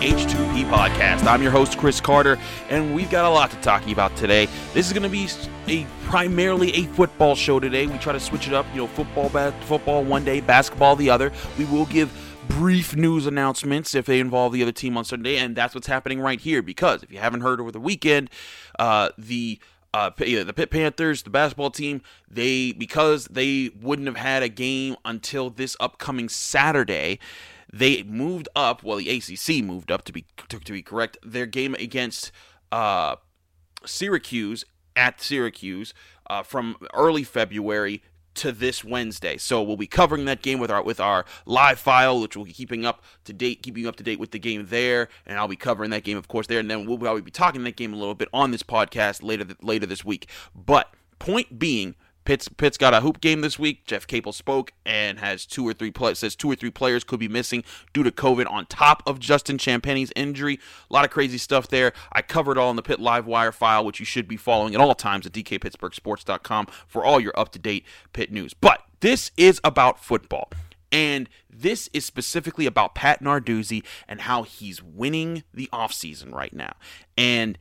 H2P podcast. I'm your host, Chris Carter, and we've got a lot to talk about today. This is going to be a primarily a football show today. We try to switch it up, you know, football, ba- football one day, basketball the other. We will give brief news announcements if they involve the other team on Sunday, and that's what's happening right here. Because if you haven't heard over the weekend, uh, the uh, the Pitt Panthers, the basketball team, they because they wouldn't have had a game until this upcoming Saturday they moved up. Well, the ACC moved up to be to, to be correct. Their game against uh, Syracuse at Syracuse uh, from early February to this Wednesday. So we'll be covering that game with our with our live file, which we'll be keeping up to date, keeping up to date with the game there, and I'll be covering that game, of course, there, and then we'll probably be talking that game a little bit on this podcast later later this week. But point being. Pitt's, Pitt's got a hoop game this week. Jeff Capel spoke and has two or three play, says two or three players could be missing due to COVID on top of Justin Champagnie's injury. A lot of crazy stuff there. I covered all in the Pitt Live Wire file, which you should be following at all times at dkpittsburghsports.com for all your up to date Pitt news. But this is about football. And this is specifically about Pat Narduzzi and how he's winning the offseason right now. And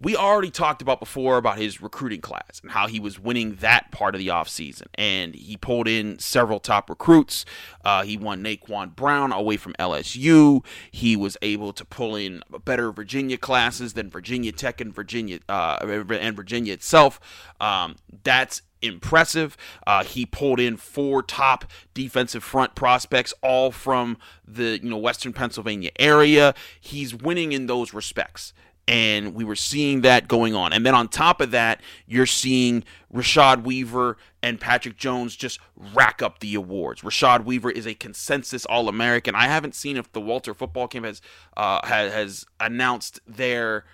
we already talked about before about his recruiting class and how he was winning that part of the offseason. And he pulled in several top recruits. Uh, he won Naquan Brown away from LSU. He was able to pull in better Virginia classes than Virginia Tech and Virginia uh, and Virginia itself. Um, that's impressive. Uh, he pulled in four top defensive front prospects, all from the you know Western Pennsylvania area. He's winning in those respects. And we were seeing that going on. And then on top of that, you're seeing Rashad Weaver and Patrick Jones just rack up the awards. Rashad Weaver is a consensus All American. I haven't seen if the Walter Football Camp has uh, has, has announced their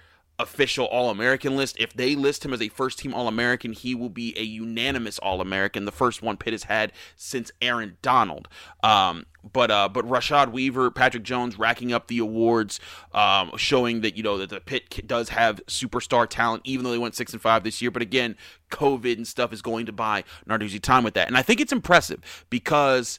official All American list. If they list him as a first team All American, he will be a unanimous All American, the first one Pitt has had since Aaron Donald. Um, but uh, but Rashad Weaver, Patrick Jones racking up the awards, um, showing that you know that the Pitt does have superstar talent, even though they went six and five this year. But again, COVID and stuff is going to buy Narduzzi time with that, and I think it's impressive because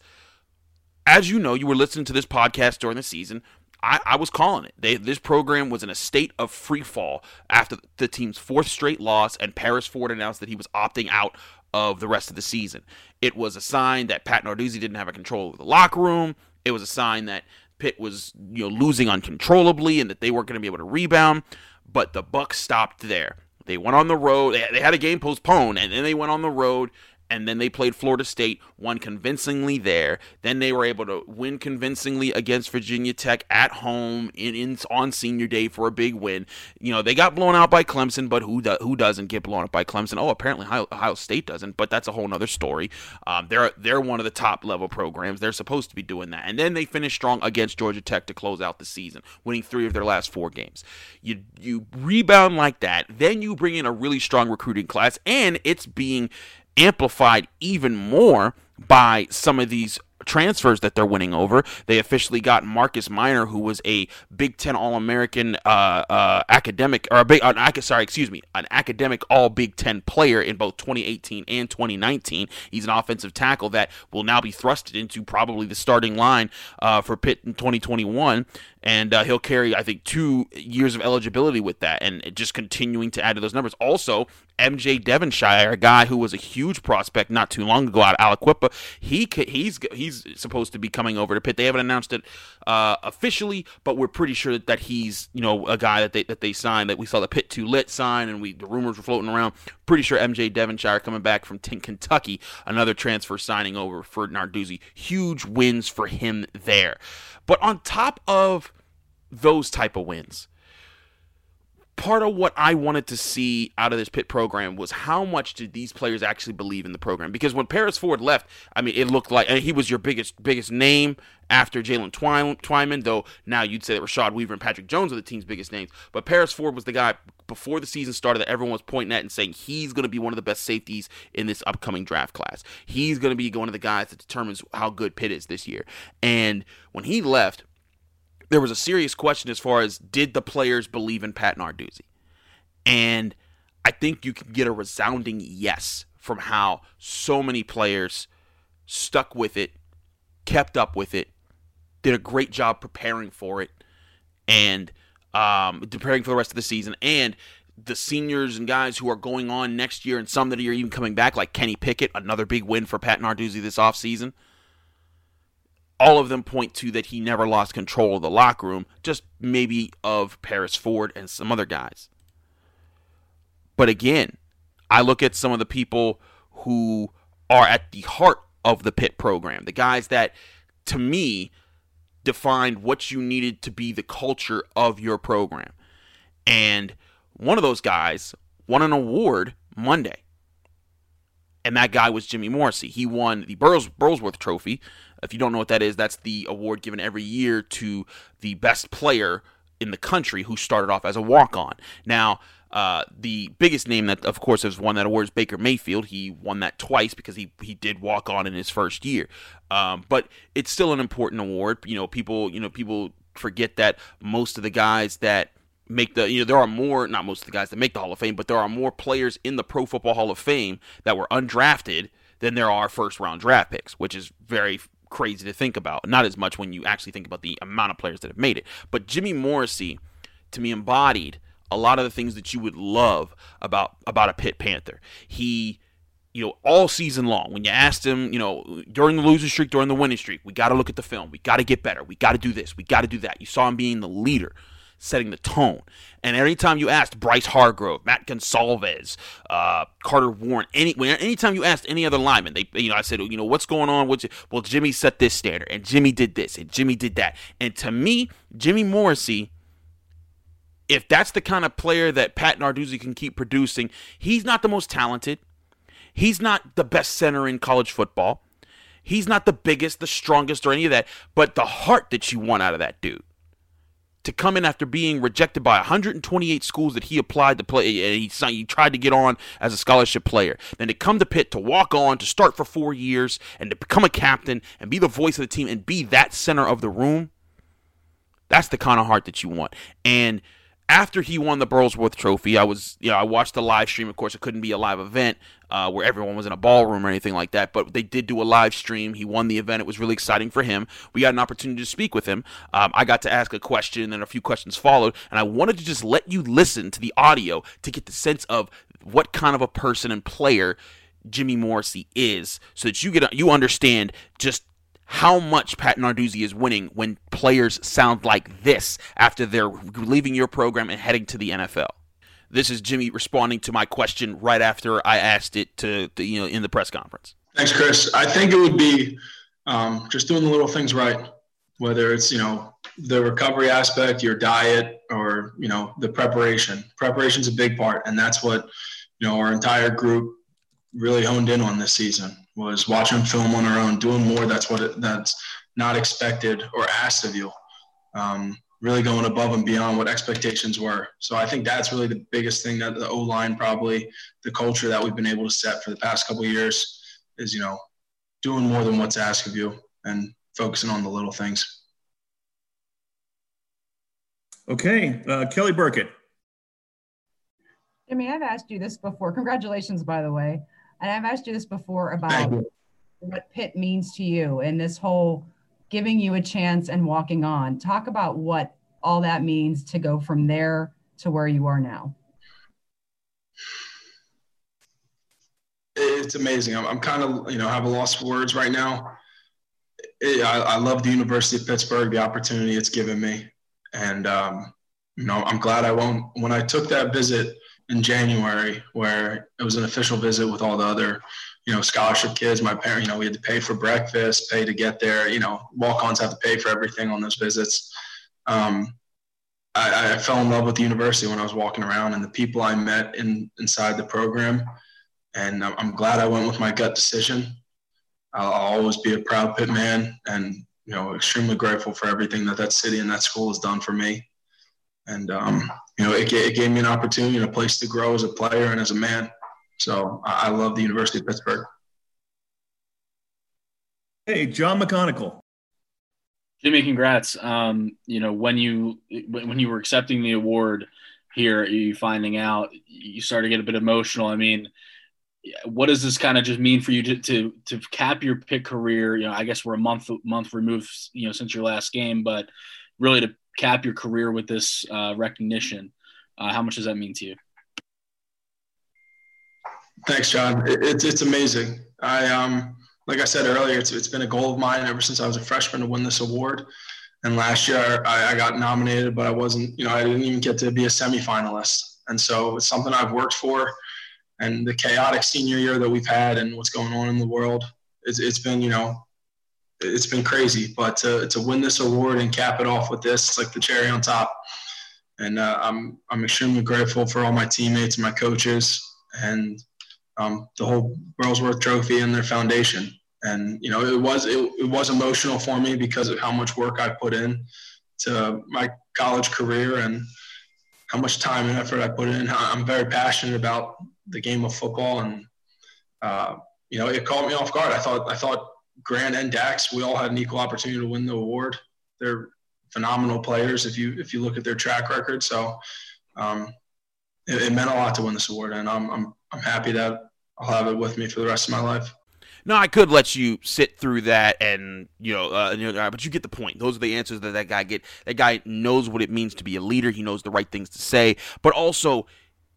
as you know, you were listening to this podcast during the season. I, I was calling it. They, this program was in a state of free fall after the team's fourth straight loss, and Paris Ford announced that he was opting out of the rest of the season. It was a sign that Pat Narduzzi didn't have a control over the locker room. It was a sign that Pitt was you know losing uncontrollably and that they weren't going to be able to rebound. But the Bucks stopped there. They went on the road. They, they had a game postponed, and then they went on the road and then they played Florida State, won convincingly there. Then they were able to win convincingly against Virginia Tech at home in, in on senior day for a big win. You know they got blown out by Clemson, but who do, who doesn't get blown out by Clemson? Oh, apparently Ohio, Ohio State doesn't, but that's a whole other story. Um, they're they're one of the top level programs. They're supposed to be doing that, and then they finished strong against Georgia Tech to close out the season, winning three of their last four games. You you rebound like that, then you bring in a really strong recruiting class, and it's being amplified even more by some of these transfers that they're winning over. They officially got Marcus Minor, who was a Big Ten All American uh, uh, academic, or a big, an, sorry, excuse me, an academic All Big Ten player in both 2018 and 2019. He's an offensive tackle that will now be thrusted into probably the starting line uh, for Pitt in 2021. And uh, he'll carry, I think, two years of eligibility with that, and just continuing to add to those numbers. Also, MJ Devonshire, a guy who was a huge prospect not too long ago out of Aliquippa, he he's he's supposed to be coming over to Pitt. They haven't announced it uh, officially, but we're pretty sure that, that he's you know a guy that they that they signed that we saw the Pitt to Lit sign, and we the rumors were floating around. Pretty sure MJ Devonshire coming back from Kentucky, another transfer signing over for Narduzzi. Huge wins for him there. But on top of those type of wins, part of what I wanted to see out of this Pitt program was how much did these players actually believe in the program? Because when Paris Ford left, I mean, it looked like he was your biggest biggest name after Jaylen Twyman, though now you'd say that Rashad Weaver and Patrick Jones are the team's biggest names. But Paris Ford was the guy before the season started that everyone was pointing at and saying he's going to be one of the best safeties in this upcoming draft class. He's going to be one of the guys that determines how good Pitt is this year. And when he left, there was a serious question as far as did the players believe in Pat Narduzzi? And I think you can get a resounding yes from how so many players stuck with it, kept up with it, did a great job preparing for it, and um, preparing for the rest of the season. And the seniors and guys who are going on next year and some that are even coming back, like Kenny Pickett, another big win for Pat Narduzzi this offseason all of them point to that he never lost control of the locker room, just maybe of Paris Ford and some other guys. But again, I look at some of the people who are at the heart of the Pitt program, the guys that, to me, defined what you needed to be the culture of your program. And one of those guys won an award Monday. And that guy was Jimmy Morrissey. He won the Burrows, Burlsworth Trophy, if you don't know what that is, that's the award given every year to the best player in the country who started off as a walk on. Now, uh, the biggest name that, of course, has won that award is Baker Mayfield. He won that twice because he he did walk on in his first year. Um, but it's still an important award. You know, people you know people forget that most of the guys that make the you know there are more not most of the guys that make the Hall of Fame, but there are more players in the Pro Football Hall of Fame that were undrafted than there are first round draft picks, which is very crazy to think about. Not as much when you actually think about the amount of players that have made it. But Jimmy Morrissey, to me, embodied a lot of the things that you would love about about a Pitt Panther. He you know, all season long, when you asked him, you know, during the losing streak, during the winning streak, we got to look at the film. We got to get better. We got to do this. We got to do that. You saw him being the leader setting the tone. And anytime you asked Bryce Hargrove, Matt Goncalves, uh, Carter Warren, any anytime you asked any other lineman, they you know I said you know what's going on? What's well Jimmy set this standard and Jimmy did this and Jimmy did that. And to me, Jimmy Morrissey. If that's the kind of player that Pat Narduzzi can keep producing, he's not the most talented. He's not the best center in college football. He's not the biggest, the strongest, or any of that. But the heart that you want out of that dude to come in after being rejected by 128 schools that he applied to play and he, he tried to get on as a scholarship player. Then to come to Pitt to walk on, to start for four years, and to become a captain and be the voice of the team and be that center of the room. That's the kind of heart that you want. And after he won the Burlsworth Trophy, I was, you know, I watched the live stream. Of course, it couldn't be a live event uh, where everyone was in a ballroom or anything like that, but they did do a live stream. He won the event. It was really exciting for him. We got an opportunity to speak with him. Um, I got to ask a question, and a few questions followed, and I wanted to just let you listen to the audio to get the sense of what kind of a person and player Jimmy Morrissey is, so that you get you understand just how much Pat Narduzzi is winning when players sound like this after they're leaving your program and heading to the NFL. This is Jimmy responding to my question right after I asked it to, to you know in the press conference. Thanks, Chris. I think it would be um, just doing the little things right, whether it's you know the recovery aspect, your diet, or you know the preparation. Preparation is a big part, and that's what you know our entire group really honed in on this season was watching film on our own, doing more. That's what it, that's not expected or asked of you. Um, really going above and beyond what expectations were. So I think that's really the biggest thing that the O line probably the culture that we've been able to set for the past couple years is you know doing more than what's asked of you and focusing on the little things. Okay, uh, Kelly Burkett. Jimmy, I've asked you this before. Congratulations, by the way. And I've asked you this before about what Pitt means to you and this whole giving you a chance and walking on. Talk about what all that means to go from there to where you are now. It's amazing. I'm, I'm kind of, you know, have a loss for words right now. It, I, I, love the University of Pittsburgh, the opportunity it's given me. And, um, you know, I'm glad I won't. When I took that visit in January where it was an official visit with all the other, you know, scholarship kids. My parents, you know, we had to pay for breakfast, pay to get there. You know, walk-ons have to pay for everything on those visits. Um, I, I, fell in love with the university when I was walking around and the people I met in inside the program. And I'm glad I went with my gut decision. I'll, always be a proud Pitt man and, you know, extremely grateful for everything that that city and that school has done for me. And, um, you know, it, it, gave me an opportunity and a place to grow as a player and as a man. So I, I love the University of Pittsburgh. Hey, John McGonigal. Jimmy, congrats. Um, you know, when you when you were accepting the award here, you finding out, you started to get a bit emotional. I mean, what does this kind of just mean for you to, to to cap your Pitt career? You know, I guess we're a month month removed, you know, since your last game, but really to cap your career with this uh, recognition, uh, how much does that mean to you? Thanks, John. It, it's it's amazing. I um like I said earlier, it's, it's been a goal of mine ever since I was a freshman to win this award. And last year I, I got nominated, but I wasn't, you know, I didn't even get to be a semifinalist. And so it's something I've worked for. And the chaotic senior year that we've had and what's going on in the world, it's, it's been, you know, it's been crazy. But to, to win this award and cap it off with this, it's like the cherry on top. And uh, I'm, I'm extremely grateful for all my teammates and my coaches and um, the whole Burlsworth Trophy and their foundation. And you know, it was it, it was emotional for me because of how much work I put in to my college career and how much time and effort I put in. I'm very passionate about the game of football, and uh, you know, it caught me off guard. I thought I thought Grant and Dax, we all had an equal opportunity to win the award. They're phenomenal players if you if you look at their track record. So um, it, it, meant a lot to win this award, and I'm I'm I'm happy that I'll have it with me for the rest of my life. No, I could let you sit through that, and you know, uh, but you get the point. Those are the answers that that guy get. That guy knows what it means to be a leader. He knows the right things to say, but also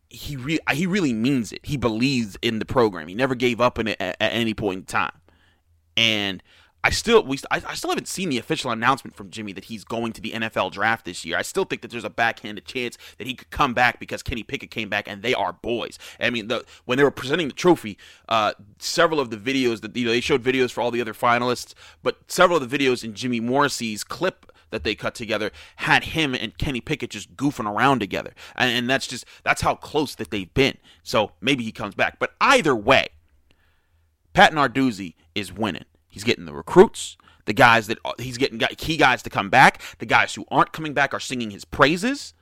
he re- he really means it. He believes in the program. He never gave up in it at, at any point in time, and I still we I, I, still haven't seen the official announcement from Jimmy that he's going to the NFL draft this year. I still think that there's a backhanded chance that he could come back because Kenny Pickett came back and they are boys. I mean, the, when they were presenting the trophy, uh, several of the videos that you know they showed videos for all the other finalists, but several of the videos in Jimmy Morrissey's clip that they cut together had him and Kenny Pickett just goofing around together, and, and that's just that's how close that they've been. So maybe he comes back, but either way, Pat Narduzzi is winning. He's getting the recruits, the guys that uh, he's getting key guys to come back. The guys who aren't coming back are singing his praises.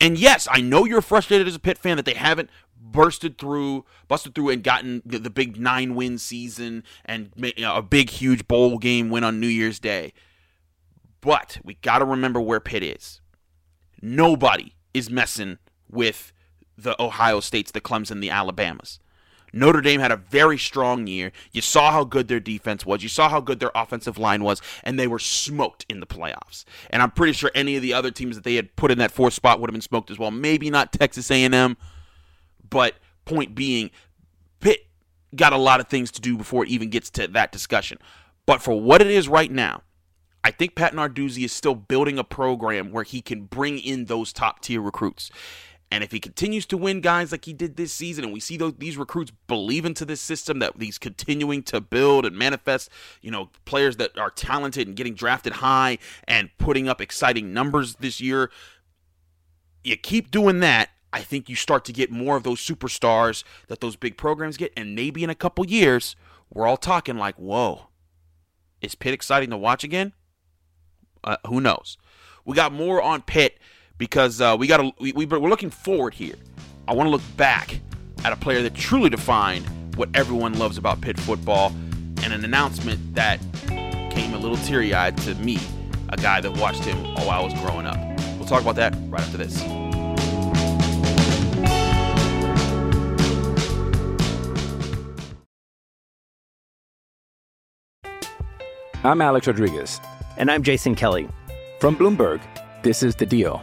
And yes, I know you're frustrated as a Pitt fan that they haven't bursted through, busted through, and gotten the, the big nine win season and you know, a big, huge bowl game win on New Year's Day. But we got to remember where Pitt is. Nobody is messing with the Ohio States, the Clemson, the Alabamas. Notre Dame had a very strong year. You saw how good their defense was. You saw how good their offensive line was, and they were smoked in the playoffs. And I'm pretty sure any of the other teams that they had put in that fourth spot would have been smoked as well. Maybe not Texas A&M, but point being, Pitt got a lot of things to do before it even gets to that discussion. But for what it is right now, I think Pat Narduzzi is still building a program where he can bring in those top tier recruits. And if he continues to win guys like he did this season, and we see those, these recruits believe into this system that he's continuing to build and manifest, you know, players that are talented and getting drafted high and putting up exciting numbers this year, you keep doing that. I think you start to get more of those superstars that those big programs get. And maybe in a couple years, we're all talking like, whoa, is Pitt exciting to watch again? Uh, who knows? We got more on Pitt because uh, we got to we, we, we're looking forward here. I want to look back at a player that truly defined what everyone loves about Pitt football, and an announcement that came a little teary-eyed to me, a guy that watched him while I was growing up. We'll talk about that right after this. I'm Alex Rodriguez. And I'm Jason Kelly. From Bloomberg, this is The Deal.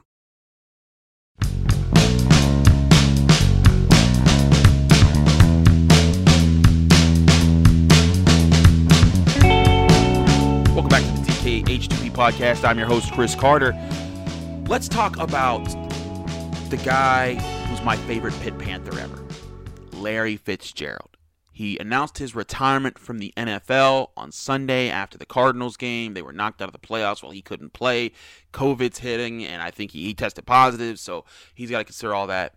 podcast. I'm your host, Chris Carter. Let's talk about the guy who's my favorite Pitt Panther ever, Larry Fitzgerald. He announced his retirement from the NFL on Sunday after the Cardinals game. They were knocked out of the playoffs while he couldn't play. COVID's hitting, and I think he, he tested positive, so he's got to consider all that.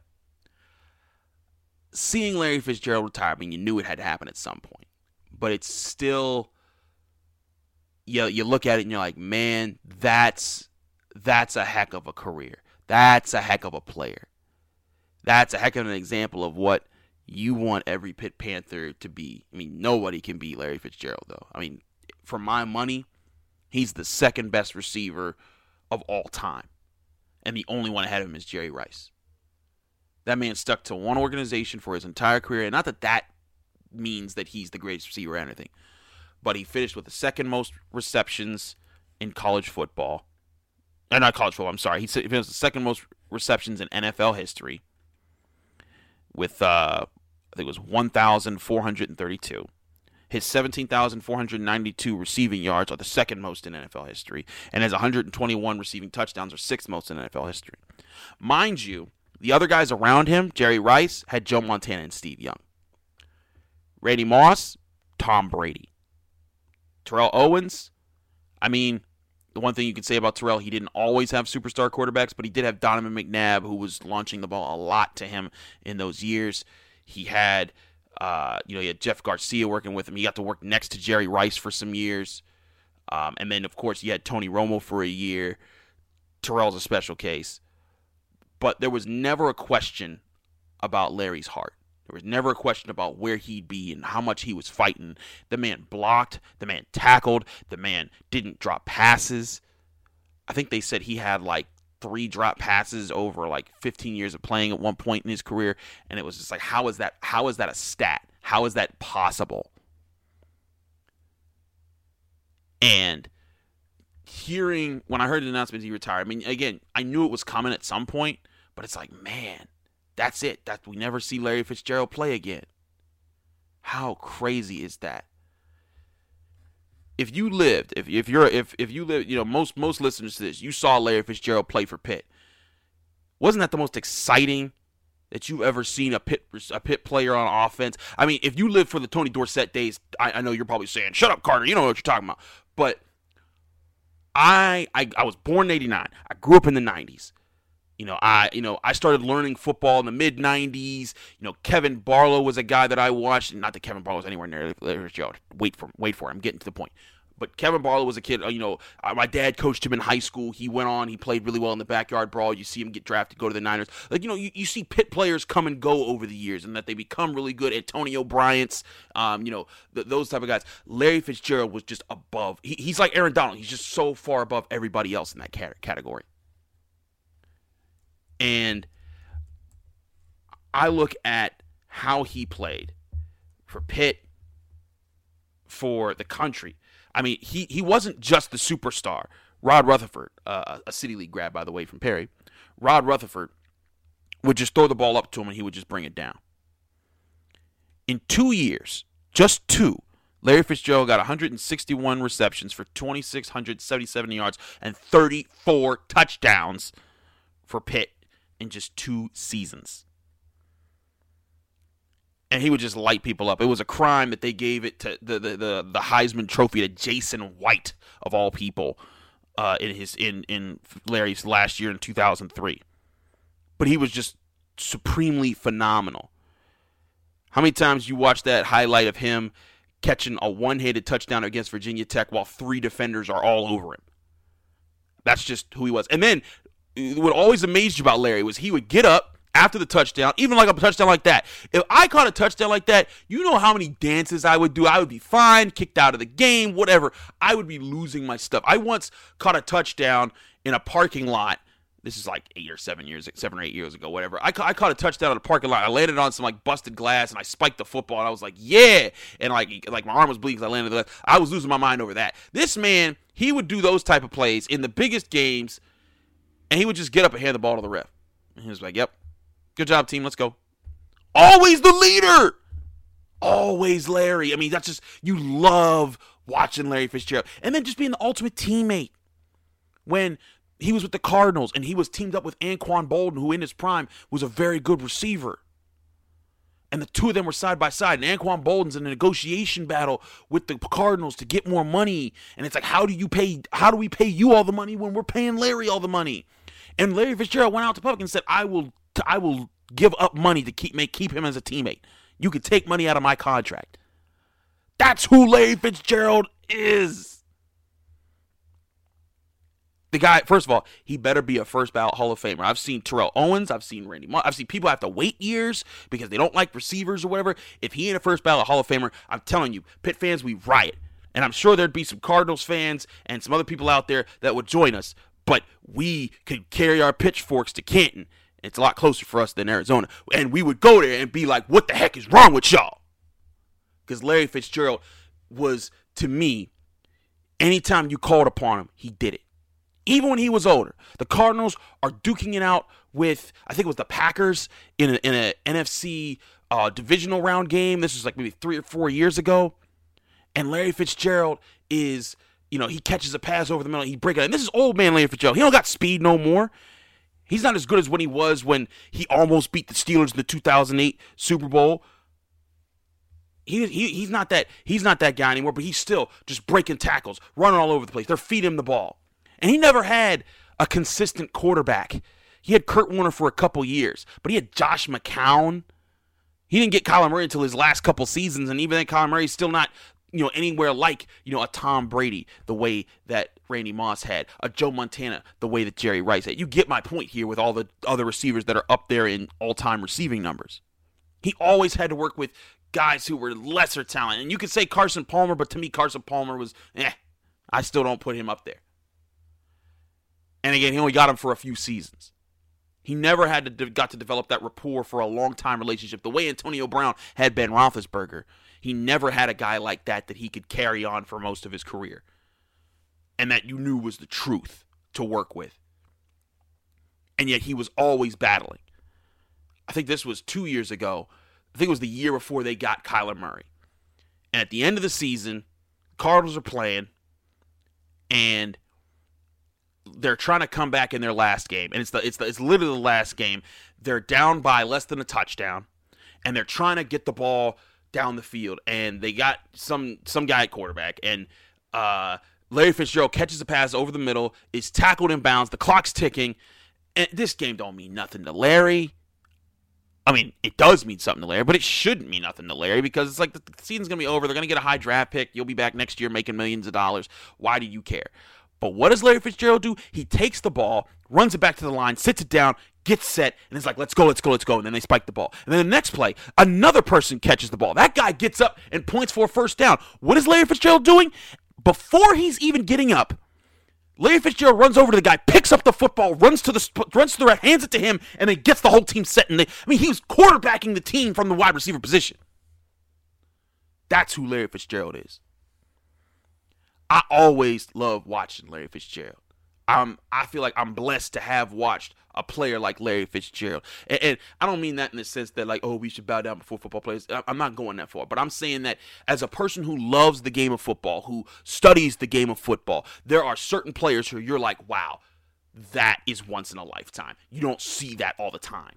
Seeing Larry Fitzgerald retire, I mean, you knew it had to happen at some point, but it's still you you look at it and you're like, man, that's that's a heck of a career. That's a heck of a player. That's a heck of an example of what you want every Pitt Panther to be. I mean, nobody can beat Larry Fitzgerald though. I mean, for my money, he's the second best receiver of all time. And the only one ahead of him is Jerry Rice. That man stuck to one organization for his entire career. And not that that means that he's the greatest receiver or anything but he finished with the second most receptions in college football. Uh, not college football, I'm sorry. He finished the second most receptions in NFL history with, uh, I think it was 1,432. His 17,492 receiving yards are the second most in NFL history, and has 121 receiving touchdowns, or sixth most in NFL history. Mind you, the other guys around him, Jerry Rice, had Joe Montana and Steve Young. Randy Moss, Tom Brady. Terrell Owens, I mean, the one thing you could say about Terrell, he didn't always have superstar quarterbacks, but he did have Donovan McNabb, who was launching the ball a lot to him in those years. He had, uh, you know, he had Jeff Garcia working with him. He got to work next to Jerry Rice for some years. Um, and then, of course, he had Tony Romo for a year. Terrell's a special case. But there was never a question about Larry's heart. There was never a question about where he'd be and how much he was fighting. The man blocked, the man tackled, the man didn't drop passes. I think they said he had like three drop passes over like 15 years of playing at one point in his career and it was just like how is that how is that a stat? How is that possible? And hearing when I heard the announcement he retired, I mean again, I knew it was coming at some point, but it's like, man, that's it. That we never see Larry Fitzgerald play again. How crazy is that? If you lived, if if you're if if you live, you know, most most listeners to this, you saw Larry Fitzgerald play for Pitt. Wasn't that the most exciting that you've ever seen a Pitt a Pitt player on offense? I mean, if you live for the Tony Dorsett days, I, I know you're probably saying, "Shut up, Carter." You know what you're talking about. But I I, I was born in '89. I grew up in the '90s. You know, I you know I started learning football in the mid '90s. You know, Kevin Barlow was a guy that I watched. Not that Kevin Barlow was anywhere near Larry Fitzgerald. Wait for wait for it. I'm getting to the point. But Kevin Barlow was a kid. Uh, you know, uh, my dad coached him in high school. He went on. He played really well in the backyard brawl. You see him get drafted, go to the Niners. Like you know, you, you see Pitt players come and go over the years, and that they become really good. Antonio Bryant's, um, you know, th- those type of guys. Larry Fitzgerald was just above. He, he's like Aaron Donald. He's just so far above everybody else in that cat- category. And I look at how he played for Pitt, for the country. I mean, he, he wasn't just the superstar. Rod Rutherford, uh, a City League grad, by the way, from Perry, Rod Rutherford would just throw the ball up to him and he would just bring it down. In two years, just two, Larry Fitzgerald got 161 receptions for 2,677 yards and 34 touchdowns for Pitt in just two seasons. And he would just light people up. It was a crime that they gave it to the the, the, the Heisman Trophy to Jason White of all people uh, in his in in Larry's last year in 2003. But he was just supremely phenomenal. How many times you watch that highlight of him catching a one-handed touchdown against Virginia Tech while three defenders are all over him? That's just who he was. And then what always amazed you about Larry was he would get up after the touchdown, even like a touchdown like that. If I caught a touchdown like that, you know how many dances I would do. I would be fine, kicked out of the game, whatever. I would be losing my stuff. I once caught a touchdown in a parking lot this is like eight or seven years, seven or eight years ago, whatever. I, ca- I caught a touchdown in a parking lot. I landed on some like busted glass and I spiked the football and I was like, yeah. And like, like my arm was bleeding because I landed the I was losing my mind over that. This man, he would do those type of plays in the biggest games and he would just get up and hand the ball to the ref. And he was like, yep, good job, team. Let's go. Always the leader. Always Larry. I mean, that's just, you love watching Larry Fitzgerald. And then just being the ultimate teammate. When he was with the Cardinals and he was teamed up with Anquan Boldin, who in his prime was a very good receiver. And the two of them were side by side. And Anquan Boldin's in a negotiation battle with the Cardinals to get more money. And it's like, how do you pay? How do we pay you all the money when we're paying Larry all the money? And Larry Fitzgerald went out to public and said, I will, I will give up money to keep make keep him as a teammate. You could take money out of my contract. That's who Larry Fitzgerald is the guy, first of all, he better be a first ballot Hall of Famer. I've seen Terrell Owens, I've seen Randy Moss, I've seen people have to wait years because they don't like receivers or whatever. If he ain't a first ballot Hall of Famer, I'm telling you, Pitt fans, we riot. And I'm sure there'd be some Cardinals fans and some other people out there that would join us, but we could carry our pitchforks to Canton. It's a lot closer for us than Arizona. And we would go there and be like, what the heck is wrong with y'all? Because Larry Fitzgerald was, to me, anytime you called upon him, he did it even when he was older. The Cardinals are duking it out with, I think it was the Packers in an in a NFC uh, divisional round game. This was like maybe three or four years ago. And Larry Fitzgerald is, you know, he catches a pass over the middle, he breaks it. And this is old man Larry Fitzgerald. He don't got speed no more. He's not as good as when he was when he almost beat the Steelers in the 2008 Super Bowl. He, he, he's not that he's not that guy anymore, but he's still just breaking tackles, running all over the place. They're feeding him the ball. And he never had a consistent quarterback. He had Kurt Warner for a couple years, but he had Josh McCown. He didn't get Kyler Murray until his last couple seasons, and even then, Kyler Murray's still not, you know, anywhere like, you know, a Tom Brady, the way that Randy Moss had, a Joe Montana, the way that Jerry Rice had. You get my point here with all the other receivers that are up there in all-time receiving numbers. He always had to work with guys who were lesser talent, and you could say Carson Palmer, but to me, Carson Palmer was, eh, I still don't put him up there. And again, he only got him for a few seasons. He never had to de- got to develop that rapport for a long time relationship. The way Antonio Brown had Ben Roethlisberger, he never had a guy like that that he could carry on for most of his career, and that you knew was the truth to work with. And yet he was always battling. I think this was two years ago. I think it was the year before they got Kyler Murray. And at the end of the season, Cardinals are playing, and they're trying to come back in their last game, and it's the it's the, it's literally the last game. They're down by less than a touchdown, and they're trying to get the ball down the field, and they got some some guy at quarterback, and uh, Larry Fitzgerald catches a pass over the middle, is tackled in bounds, the clock's ticking, and this game don't mean nothing to Larry. I mean, it does mean something to Larry, but it shouldn't mean nothing to Larry because it's like the season's gonna be over. They're gonna get a high draft pick. You'll be back next year making millions of dollars. Why do you care? But what does Larry Fitzgerald do? He takes the ball, runs it back to the line, sits it down, gets set, and is like, let's go, let's go, let's go. And then they spike the ball. And then the next play, another person catches the ball. That guy gets up and points for a first down. What is Larry Fitzgerald doing? Before he's even getting up, Larry Fitzgerald runs over to the guy, picks up the football, runs to the runs to the right, hands it to him, and then gets the whole team set. And they, I mean, he was quarterbacking the team from the wide receiver position. That's who Larry Fitzgerald is. I always love watching Larry Fitzgerald. I'm I feel like I'm blessed to have watched a player like Larry Fitzgerald. And, and, I don't mean that in the sense that like, oh, we should bow down before football players. I'm not going that far. But I'm saying that as a person who loves the game of football, who studies the game of football, there are certain players who you're like, wow, that is once in a lifetime. You don't see that all the time.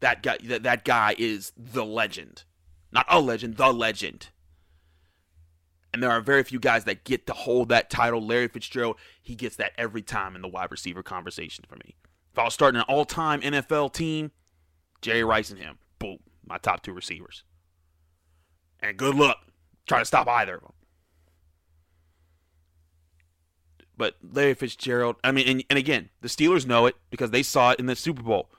That guy that, that guy is the legend. Not a legend, the legend. And there are very few guys that get to hold that title. Larry Fitzgerald, he gets that every time in the wide receiver conversation for me. If I was starting an all time NFL team, Jerry Rice and him, boom, my top two receivers. And good luck trying to stop either of them. But Larry Fitzgerald, I mean, and, and again, the Steelers know it because they saw it in the Super Bowl.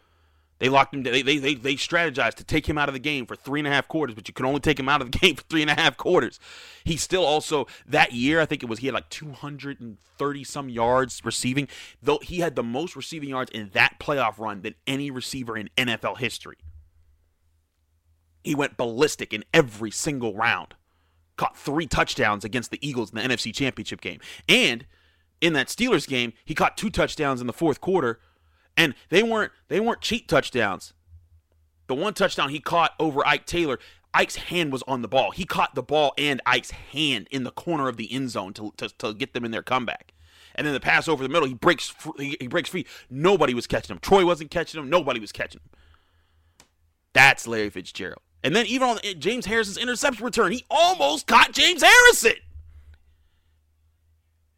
They locked him. They, they they they strategized to take him out of the game for three and a half quarters, but you can only take him out of the game for three and a half quarters. He still also that year, I think it was he had like 230 some yards receiving. Though he had the most receiving yards in that playoff run than any receiver in NFL history. He went ballistic in every single round. Caught three touchdowns against the Eagles in the NFC Championship game, and in that Steelers game, he caught two touchdowns in the fourth quarter and they weren't they weren't cheap touchdowns. The one touchdown he caught over Ike Taylor, Ike's hand was on the ball. He caught the ball and Ike's hand in the corner of the end zone to, to, to get them in their comeback. And then the pass over the middle, he breaks he, he breaks free. Nobody was catching him. Troy wasn't catching him. Nobody was catching him. That's Larry Fitzgerald. And then even on James Harrison's interception return, he almost caught James Harrison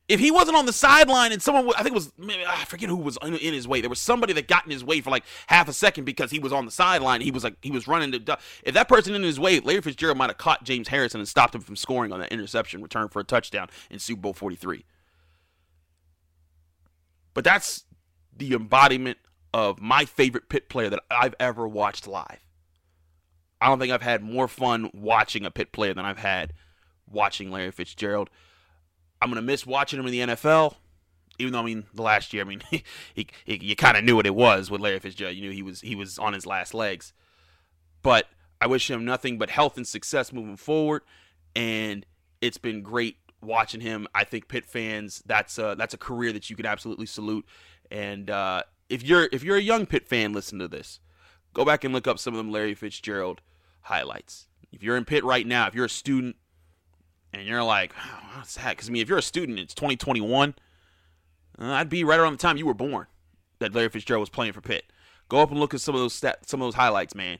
if he wasn't on the sideline and someone, I think it was, ah, I forget who was in, his way. There was somebody that got in his way for like half a second because he was on the sideline. He was like, he was running to, if that person in his way, Larry Fitzgerald might have caught James Harrison and stopped him from scoring on that interception return for a touchdown in Super Bowl 43. But that's the embodiment of my favorite Pitt player that I've ever watched live. I don't think I've had more fun watching a Pitt player than I've had watching Larry Fitzgerald. I'm gonna miss watching him in the NFL. Even though I mean the last year, I mean he, he, he you kind of knew what it was with Larry Fitzgerald. You knew he was he was on his last legs. But I wish him nothing but health and success moving forward. And it's been great watching him. I think Pitt fans, that's a, that's a career that you can absolutely salute. And uh, if you're if you're a young Pitt fan, listen to this. Go back and look up some of them Larry Fitzgerald highlights. If you're in Pitt right now, if you're a student and you're like, oh, what's that? Because I mean, if you're a student, it's 2021. Uh, I'd be right around the time you were born that Larry Fitzgerald was playing for Pitt. Go up and look at some of those stat, some of those highlights, man.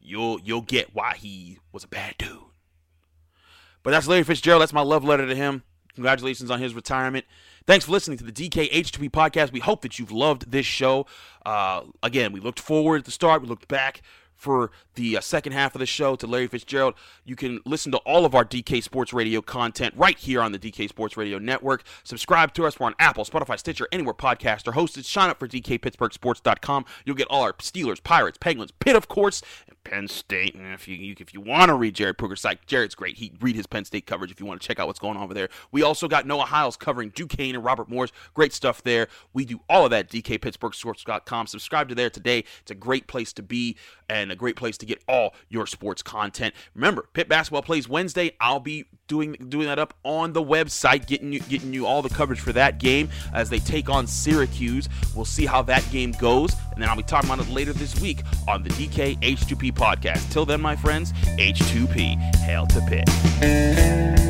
You'll you'll get why he was a bad dude. But that's Larry Fitzgerald. That's my love letter to him. Congratulations on his retirement. Thanks for listening to the DKH2P podcast. We hope that you've loved this show. Uh, again, we looked forward at the start. We looked back for the uh, second half of the show to Larry Fitzgerald. You can listen to all of our DK Sports Radio content right here on the DK Sports Radio Network. Subscribe to us. We're on Apple, Spotify, Stitcher, anywhere podcasts are hosted. Sign up for DKPittsburghSports.com. You'll get all our Steelers, Pirates, Penguins, Pitt, of course, and Penn State. And if you, you if you want to read Jared Pruger's site, Jared's great. He read his Penn State coverage if you want to check out what's going on over there. We also got Noah Hiles covering Duquesne and Robert Morris. Great stuff there. We do all of that. DKPittsburghSports.com. Subscribe to there today. It's a great place to be and a great place to get all your sports content. Remember, Pitt basketball plays Wednesday. I'll be doing doing that up on the website, getting you getting you all the coverage for that game as they take on Syracuse. We'll see how that game goes, and then I'll be talking about it later this week on the DK H2P podcast. Till then, my friends, H2P, hail to Pitt.